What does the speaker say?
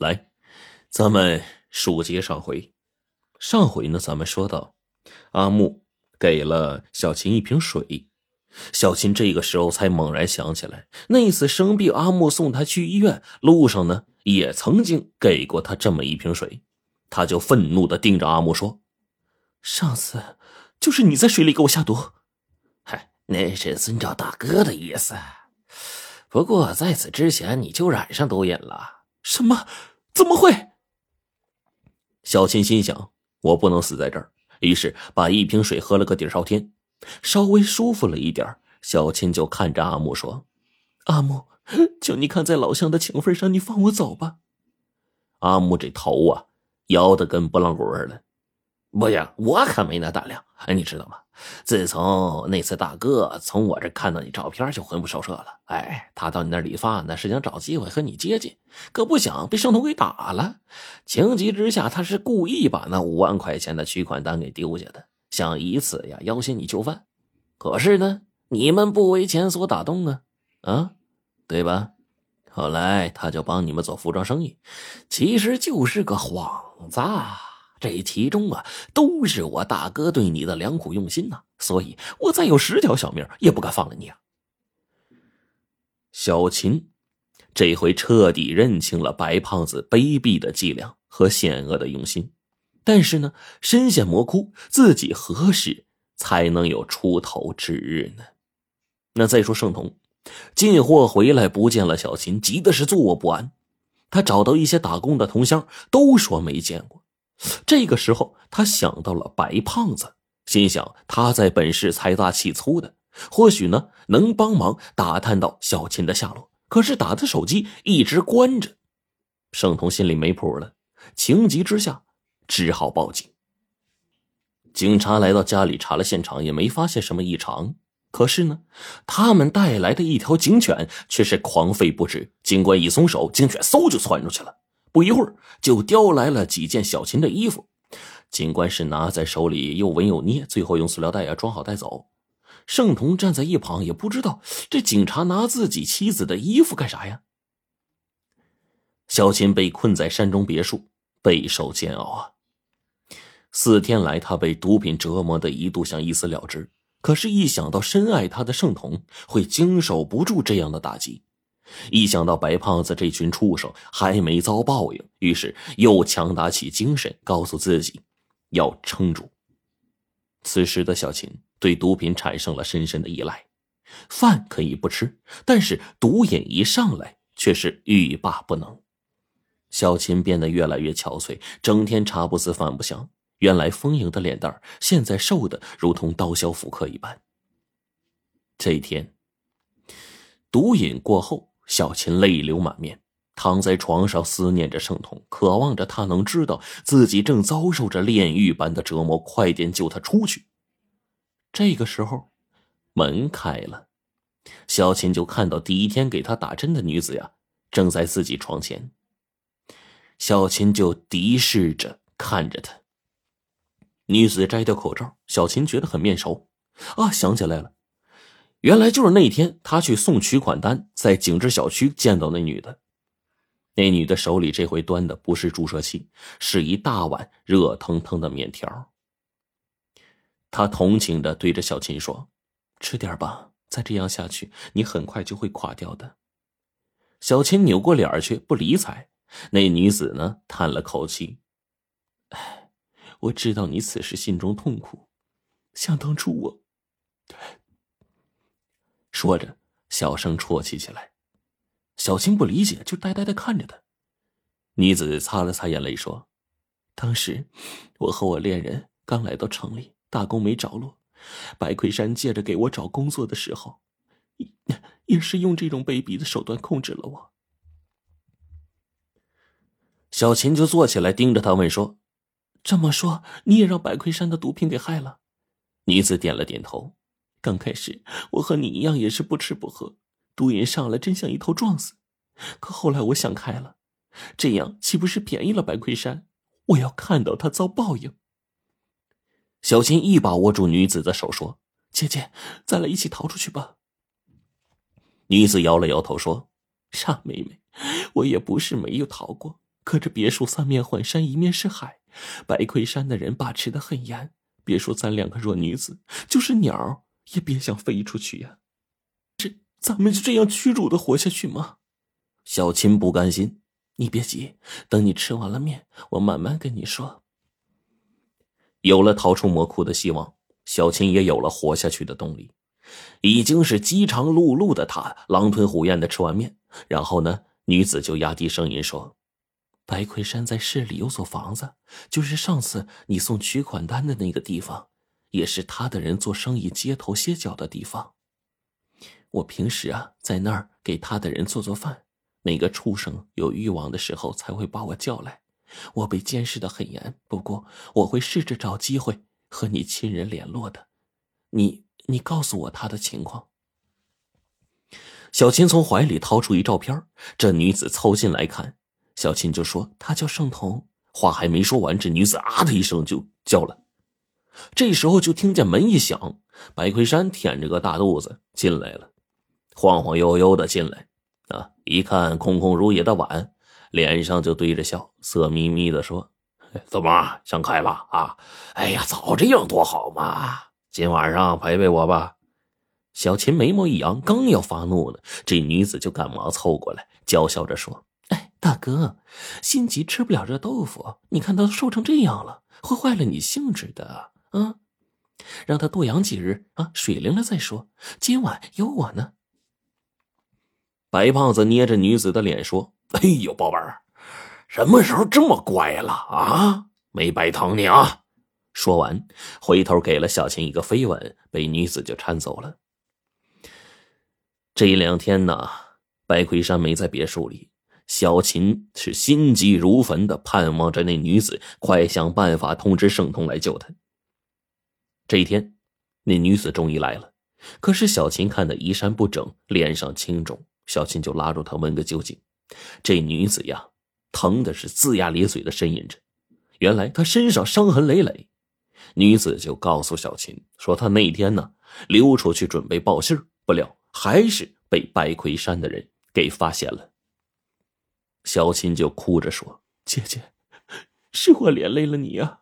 来，咱们书接上回。上回呢，咱们说到阿木给了小琴一瓶水，小琴这个时候才猛然想起来，那次生病，阿木送他去医院路上呢，也曾经给过他这么一瓶水。他就愤怒的盯着阿木说：“上次就是你在水里给我下毒。”嗨，那是遵照大哥的意思。不过在此之前，你就染上毒瘾了。什么？怎么会？小琴心想。我不能死在这儿，于是把一瓶水喝了个底朝天，稍微舒服了一点。小琴就看着阿木说：“阿木，就你看在老乡的情分上，你放我走吧。”阿木这头啊摇的跟拨浪鼓似的。不行，我可没那胆量，你知道吗？自从那次大哥从我这看到你照片，就魂不守舍了。哎，他到你那理发呢，是想找机会和你接近，可不想被圣徒给打了。情急之下，他是故意把那五万块钱的取款单给丢下的，想以此呀要挟你就范。可是呢，你们不为钱所打动啊，啊，对吧？后来他就帮你们做服装生意，其实就是个幌子。这其中啊，都是我大哥对你的良苦用心呐，所以我再有十条小命也不敢放了你啊。小秦这回彻底认清了白胖子卑鄙的伎俩和险恶的用心，但是呢，深陷魔窟，自己何时才能有出头之日呢？那再说盛童进货回来不见了，小秦急的是坐卧不安。他找到一些打工的同乡，都说没见过。这个时候，他想到了白胖子，心想他在本市财大气粗的，或许呢能帮忙打探到小琴的下落。可是打的手机一直关着，盛彤心里没谱了，情急之下只好报警。警察来到家里查了现场，也没发现什么异常。可是呢，他们带来的一条警犬却是狂吠不止。警官一松手，警犬嗖就窜出去了。不一会儿，就叼来了几件小琴的衣服。警官是拿在手里又闻又捏，最后用塑料袋呀装好带走。盛彤站在一旁，也不知道这警察拿自己妻子的衣服干啥呀。小琴被困在山中别墅，备受煎熬啊。四天来，他被毒品折磨的一度想一死了之，可是，一想到深爱他的盛彤会经受不住这样的打击。一想到白胖子这群畜生还没遭报应，于是又强打起精神，告诉自己要撑住。此时的小琴对毒品产生了深深的依赖，饭可以不吃，但是毒瘾一上来却是欲罢不能。小琴变得越来越憔悴，整天茶不思饭不想，原来丰盈的脸蛋现在瘦的如同刀削斧刻一般。这一天，毒瘾过后。小琴泪流满面，躺在床上思念着盛童，渴望着他能知道自己正遭受着炼狱般的折磨，快点救他出去。这个时候，门开了，小琴就看到第一天给他打针的女子呀，正在自己床前。小琴就敌视着看着他。女子摘掉口罩，小琴觉得很面熟，啊，想起来了。原来就是那天，他去送取款单，在景致小区见到那女的。那女的手里这回端的不是注射器，是一大碗热腾腾的面条。他同情的对着小琴说：“吃点吧，再这样下去，你很快就会垮掉的。”小琴扭过脸去，不理睬。那女子呢，叹了口气：“哎，我知道你此时心中痛苦，想当初我……”说着，小声啜泣起来。小青不理解，就呆呆的看着他。女子擦了擦眼泪，说：“当时我和我恋人刚来到城里打工，没着落。白魁山借着给我找工作的时候，也是用这种卑鄙的手段控制了我。”小琴就坐起来，盯着他问说：“这么说，你也让白魁山的毒品给害了？”女子点了点头。刚开始我和你一样也是不吃不喝，毒瘾上来真想一头撞死。可后来我想开了，这样岂不是便宜了白魁山？我要看到他遭报应。小琴一把握住女子的手说：“姐姐，咱俩一起逃出去吧。”女子摇了摇头说：“傻妹妹，我也不是没有逃过，可这别墅三面环山，一面是海，白魁山的人把持的很严。别说咱两个弱女子，就是鸟也别想飞出去呀。这咱们就这样屈辱的活下去吗？小琴不甘心，你别急，等你吃完了面，我慢慢跟你说。有了逃出魔窟的希望，小琴也有了活下去的动力。已经是饥肠辘辘的他，狼吞虎咽的吃完面，然后呢，女子就压低声音说：“白魁山在市里有所房子，就是上次你送取款单的那个地方，也是他的人做生意街头歇脚的地方。我平时啊，在那儿给他的人做做饭。那个畜生有欲望的时候才会把我叫来。我被监视的很严，不过我会试着找机会和你亲人联络的。你。”你告诉我他的情况。小琴从怀里掏出一照片，这女子凑近来看，小琴就说：“他叫盛彤。”话还没说完，这女子啊的一声就叫了。这时候就听见门一响，白魁山舔着个大肚子进来了，晃晃悠悠的进来，啊，一看空空如也的碗，脸上就堆着笑，色眯眯的说：“怎么想开了啊？哎呀，早这样多好嘛！”今晚上陪陪我吧，小琴眉毛一扬，刚要发怒呢，这女子就赶忙凑过来，娇笑着说：“哎，大哥，心急吃不了热豆腐，你看他瘦成这样了，会坏了你兴致的啊！让他多养几日啊，水灵了再说。今晚有我呢。”白胖子捏着女子的脸说：“哎呦，宝贝儿，什么时候这么乖了啊？没白疼你啊！”说完，回头给了小琴一个飞吻，被女子就搀走了。这两天呢，白魁山没在别墅里，小琴是心急如焚的盼望着那女子快想办法通知圣童来救她。这一天，那女子终于来了，可是小琴看她衣衫不整，脸上青肿，小琴就拉住她问个究竟。这女子呀，疼的是龇牙咧嘴的呻吟着，原来她身上伤痕累累。女子就告诉小琴说：“她那天呢溜出去准备报信不料还是被白魁山的人给发现了。”小琴就哭着说：“姐姐，是我连累了你啊！